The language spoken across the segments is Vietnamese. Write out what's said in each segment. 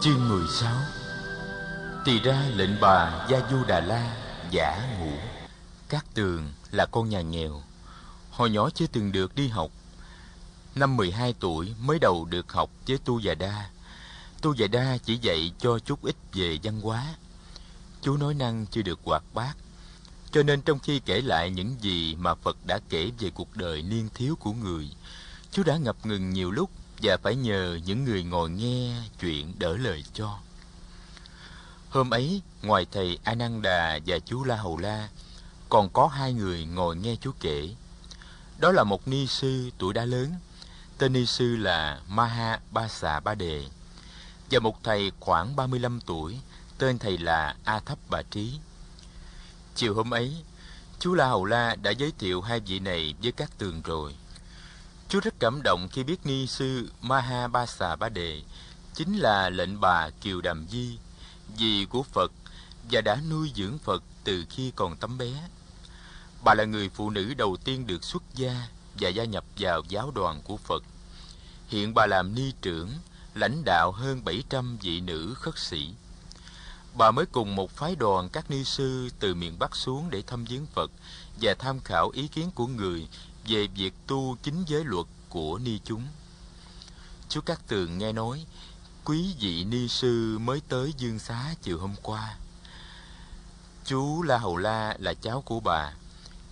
Chương 16 tỳ ra lệnh bà Gia Du Đà La giả ngủ. Các Tường là con nhà nghèo. Hồi nhỏ chưa từng được đi học. Năm 12 tuổi mới đầu được học với Tu Già Đa. Tu Già Đa chỉ dạy cho chút ít về văn hóa. Chú nói năng chưa được hoạt bát. Cho nên trong khi kể lại những gì mà Phật đã kể về cuộc đời niên thiếu của người, Chú đã ngập ngừng nhiều lúc và phải nhờ những người ngồi nghe chuyện đỡ lời cho. Hôm ấy, ngoài thầy Ananda và chú La Hầu La, còn có hai người ngồi nghe chú kể. Đó là một ni sư tuổi đã lớn, tên ni sư là Maha Ba Xà Ba Đề, và một thầy khoảng 35 tuổi, tên thầy là A Thấp Bà Trí. Chiều hôm ấy, chú La Hầu La đã giới thiệu hai vị này với các tường rồi. Chú rất cảm động khi biết ni sư Maha Ba Xà Ba Đề chính là lệnh bà Kiều Đàm Di, dì của Phật và đã nuôi dưỡng Phật từ khi còn tấm bé. Bà là người phụ nữ đầu tiên được xuất gia và gia nhập vào giáo đoàn của Phật. Hiện bà làm ni trưởng, lãnh đạo hơn 700 vị nữ khất sĩ. Bà mới cùng một phái đoàn các ni sư từ miền Bắc xuống để thăm viếng Phật và tham khảo ý kiến của người về việc tu chính giới luật của ni chúng. Chú Cát Tường nghe nói, quý vị ni sư mới tới Dương Xá chiều hôm qua. Chú La Hầu La là cháu của bà.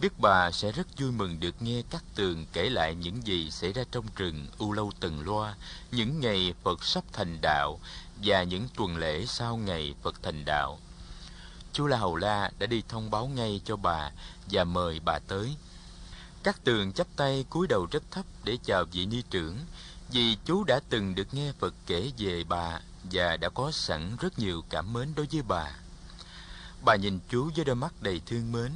Biết bà sẽ rất vui mừng được nghe Cát Tường kể lại những gì xảy ra trong rừng U Lâu Tần Loa, những ngày Phật sắp thành đạo và những tuần lễ sau ngày Phật thành đạo. Chú La Hầu La đã đi thông báo ngay cho bà và mời bà tới. Các tường chắp tay cúi đầu rất thấp để chào vị ni trưởng, vì chú đã từng được nghe Phật kể về bà và đã có sẵn rất nhiều cảm mến đối với bà. Bà nhìn chú với đôi mắt đầy thương mến,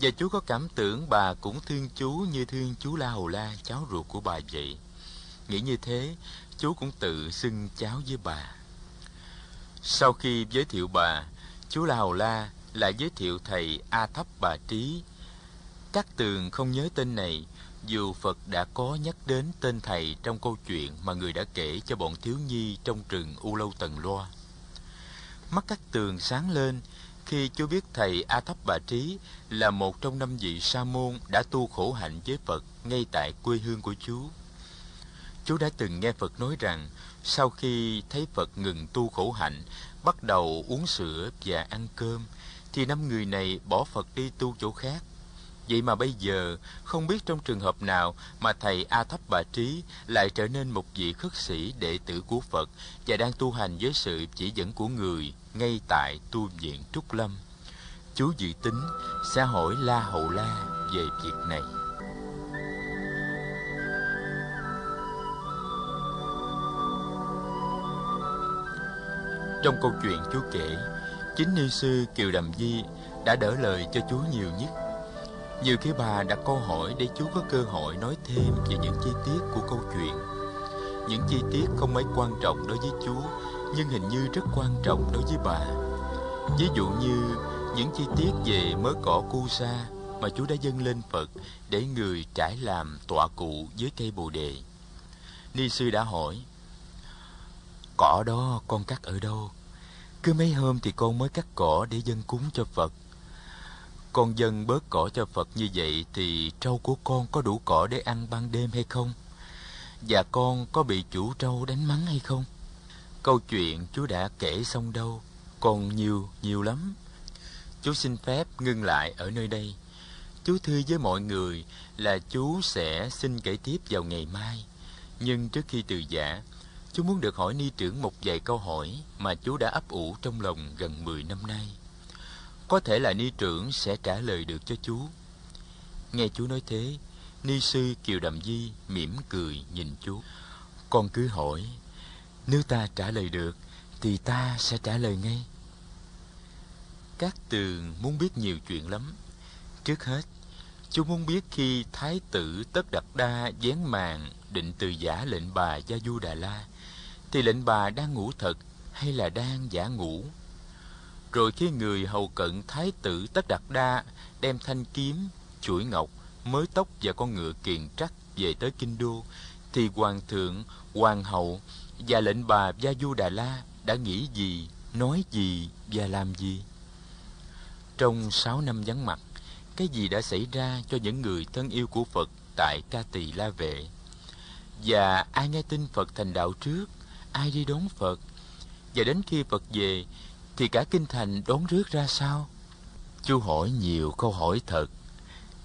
và chú có cảm tưởng bà cũng thương chú như thương chú La Hầu La, cháu ruột của bà vậy. Nghĩ như thế, chú cũng tự xưng cháu với bà. Sau khi giới thiệu bà, chú La Hầu La lại giới thiệu thầy A Thấp Bà Trí các tường không nhớ tên này, dù Phật đã có nhắc đến tên thầy trong câu chuyện mà người đã kể cho bọn thiếu nhi trong rừng U Lâu Tần Loa. Mắt các tường sáng lên khi chú biết thầy A Thấp Bà Trí là một trong năm vị sa môn đã tu khổ hạnh với Phật ngay tại quê hương của chú. Chú đã từng nghe Phật nói rằng sau khi thấy Phật ngừng tu khổ hạnh, bắt đầu uống sữa và ăn cơm, thì năm người này bỏ Phật đi tu chỗ khác Vậy mà bây giờ, không biết trong trường hợp nào mà thầy A Thấp Bà Trí lại trở nên một vị khất sĩ đệ tử của Phật và đang tu hành với sự chỉ dẫn của người ngay tại tu viện Trúc Lâm. Chú dự tính sẽ hỏi La Hậu La về việc này. Trong câu chuyện chú kể, chính ni sư Kiều Đầm Di đã đỡ lời cho chú nhiều nhất nhiều khi bà đặt câu hỏi để chú có cơ hội nói thêm về những chi tiết của câu chuyện. Những chi tiết không mấy quan trọng đối với chú, nhưng hình như rất quan trọng đối với bà. Ví dụ như những chi tiết về mớ cỏ cu sa mà chú đã dâng lên Phật để người trải làm tọa cụ dưới cây bồ đề. Ni sư đã hỏi, Cỏ đó con cắt ở đâu? Cứ mấy hôm thì con mới cắt cỏ để dâng cúng cho Phật con dân bớt cỏ cho Phật như vậy thì trâu của con có đủ cỏ để ăn ban đêm hay không? Và con có bị chủ trâu đánh mắng hay không? Câu chuyện chú đã kể xong đâu, còn nhiều, nhiều lắm. Chú xin phép ngưng lại ở nơi đây. Chú thưa với mọi người là chú sẽ xin kể tiếp vào ngày mai. Nhưng trước khi từ giả, chú muốn được hỏi ni trưởng một vài câu hỏi mà chú đã ấp ủ trong lòng gần 10 năm nay. Có thể là ni trưởng sẽ trả lời được cho chú Nghe chú nói thế, Ni sư Kiều Đầm Di mỉm cười nhìn chú Con cứ hỏi, Nếu ta trả lời được, Thì ta sẽ trả lời ngay? Các tường muốn biết nhiều chuyện lắm. Trước hết Chú muốn biết khi Thái tử Tất Đặt Đa dán màn định từ giả lệnh bà Gia Du Đà La, Thì lệnh bà đang ngủ thật hay là đang giả ngủ? Rồi khi người hầu cận thái tử Tất Đạt Đa đem thanh kiếm, chuỗi ngọc, mới tóc và con ngựa kiền trắc về tới kinh đô, thì hoàng thượng, hoàng hậu và lệnh bà Gia Du Đà La đã nghĩ gì, nói gì và làm gì? Trong sáu năm vắng mặt, cái gì đã xảy ra cho những người thân yêu của Phật tại Ca Tỳ La Vệ? Và ai nghe tin Phật thành đạo trước, ai đi đón Phật? Và đến khi Phật về, thì cả kinh thành đón rước ra sao? Chú hỏi nhiều câu hỏi thật.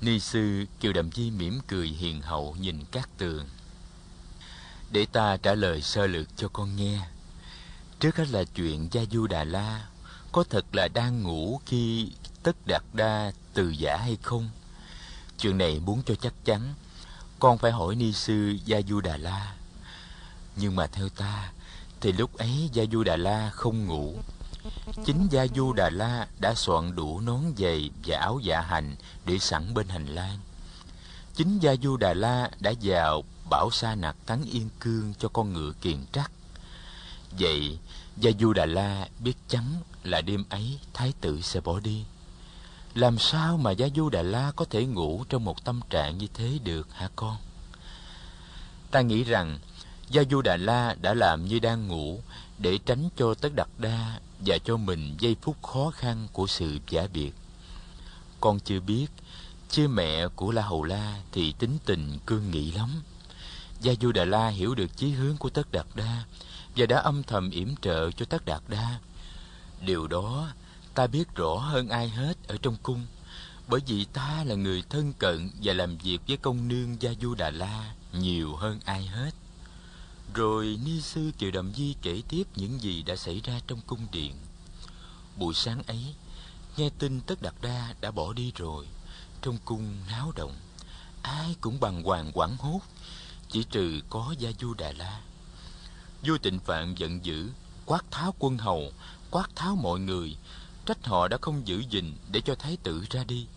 Ni sư Kiều Đầm Di mỉm cười hiền hậu nhìn các tường. Để ta trả lời sơ lược cho con nghe. Trước hết là chuyện Gia Du Đà La có thật là đang ngủ khi Tất Đạt Đa từ giả hay không? Chuyện này muốn cho chắc chắn, con phải hỏi ni sư Gia Du Đà La. Nhưng mà theo ta, thì lúc ấy Gia Du Đà La không ngủ. Chính Gia Du Đà La đã soạn đủ nón giày và áo dạ hành để sẵn bên hành lang. Chính Gia Du Đà La đã vào bảo sa nặc thắng yên cương cho con ngựa kiền trắc. Vậy, Gia Du Đà La biết chắn là đêm ấy Thái tử sẽ bỏ đi. Làm sao mà Gia Du Đà La có thể ngủ trong một tâm trạng như thế được hả con? Ta nghĩ rằng Gia Du Đà La đã làm như đang ngủ để tránh cho Tất Đặt Đa và cho mình giây phút khó khăn của sự giả biệt. Con chưa biết, chứ mẹ của La Hầu La thì tính tình cương nghị lắm. Gia Du Đà La hiểu được chí hướng của Tất Đạt Đa và đã âm thầm yểm trợ cho Tất Đạt Đa. Điều đó ta biết rõ hơn ai hết ở trong cung, bởi vì ta là người thân cận và làm việc với công nương Gia Du Đà La nhiều hơn ai hết. Rồi Ni Sư Kiều Đầm Di kể tiếp những gì đã xảy ra trong cung điện. Buổi sáng ấy, nghe tin Tất Đạt Đa đã bỏ đi rồi, trong cung náo động, ai cũng bằng hoàng quảng hốt, chỉ trừ có Gia Du Đà La. Vua Tịnh Phạn giận dữ, quát tháo quân hầu, quát tháo mọi người, trách họ đã không giữ gìn để cho thái tử ra đi.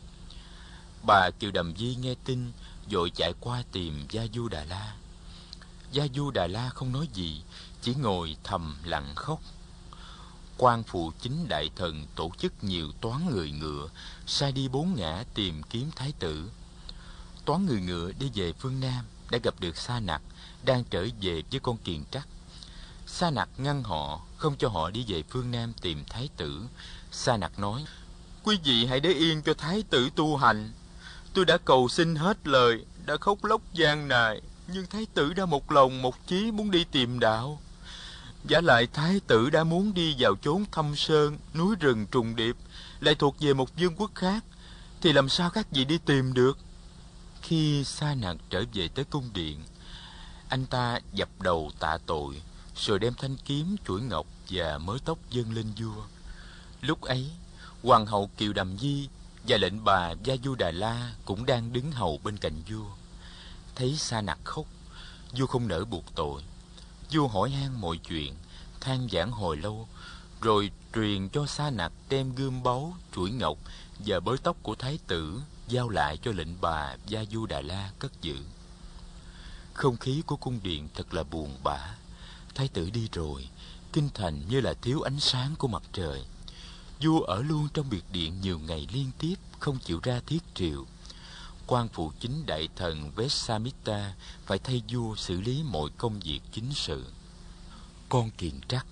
Bà Kiều Đầm Di nghe tin, vội chạy qua tìm Gia Du Đà La. Gia Du Đà La không nói gì, chỉ ngồi thầm lặng khóc. quan phụ chính đại thần tổ chức nhiều toán người ngựa, sai đi bốn ngã tìm kiếm thái tử. Toán người ngựa đi về phương Nam, đã gặp được Sa Nặc, đang trở về với con kiền trắc. Sa Nặc ngăn họ, không cho họ đi về phương Nam tìm thái tử. Sa Nặc nói, Quý vị hãy để yên cho thái tử tu hành. Tôi đã cầu xin hết lời, đã khóc lóc gian nài, nhưng thái tử đã một lòng một chí muốn đi tìm đạo. Giả lại thái tử đã muốn đi vào chốn thâm sơn, núi rừng trùng điệp, lại thuộc về một vương quốc khác, thì làm sao các vị đi tìm được? Khi Sa Nặc trở về tới cung điện, anh ta dập đầu tạ tội, rồi đem thanh kiếm, chuỗi ngọc và mớ tóc dâng lên vua. Lúc ấy, hoàng hậu Kiều đàm Di và lệnh bà Gia Du Đà La cũng đang đứng hầu bên cạnh vua. Thấy Sa Nặc khóc, vua không nỡ buộc tội. Vua hỏi han mọi chuyện, than giảng hồi lâu, rồi truyền cho Sa Nặc đem gươm báu, chuỗi ngọc và bới tóc của thái tử giao lại cho lệnh bà Gia Du Đà La cất giữ. Không khí của cung điện thật là buồn bã. Thái tử đi rồi, kinh thành như là thiếu ánh sáng của mặt trời. Vua ở luôn trong biệt điện nhiều ngày liên tiếp, không chịu ra thiết triều quan phụ chính đại thần Vesamita phải thay vua xử lý mọi công việc chính sự. Con kiền trắc,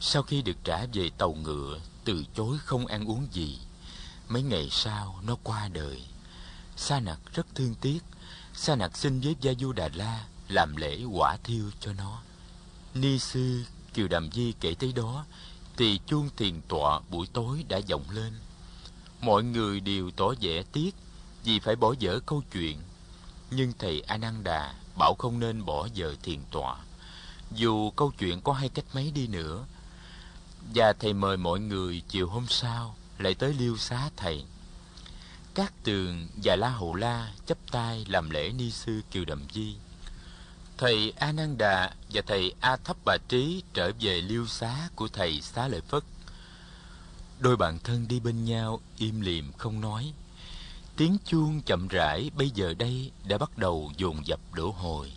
sau khi được trả về tàu ngựa, từ chối không ăn uống gì. Mấy ngày sau, nó qua đời. Sa nặc rất thương tiếc. Sa nặc xin với Gia Du Đà La làm lễ quả thiêu cho nó. Ni sư Kiều Đàm Di kể tới đó, thì chuông thiền tọa buổi tối đã vọng lên. Mọi người đều tỏ vẻ tiếc vì phải bỏ dở câu chuyện. Nhưng thầy Ananda bảo không nên bỏ dở thiền tọa. Dù câu chuyện có hay cách mấy đi nữa. Và thầy mời mọi người chiều hôm sau lại tới liêu xá thầy. Các tường và La hậu La chấp tay làm lễ ni sư Kiều Đầm Di. Thầy Ananda và thầy A Thấp Bà Trí trở về liêu xá của thầy Xá Lợi Phất. Đôi bạn thân đi bên nhau im lìm không nói. Tiếng chuông chậm rãi bây giờ đây đã bắt đầu dồn dập đổ hồi.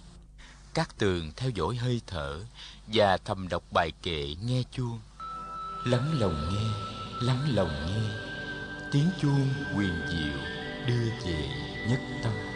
Các tường theo dõi hơi thở và thầm đọc bài kệ nghe chuông. Lắng lòng nghe, lắng lòng nghe, tiếng chuông quyền diệu đưa về nhất tâm.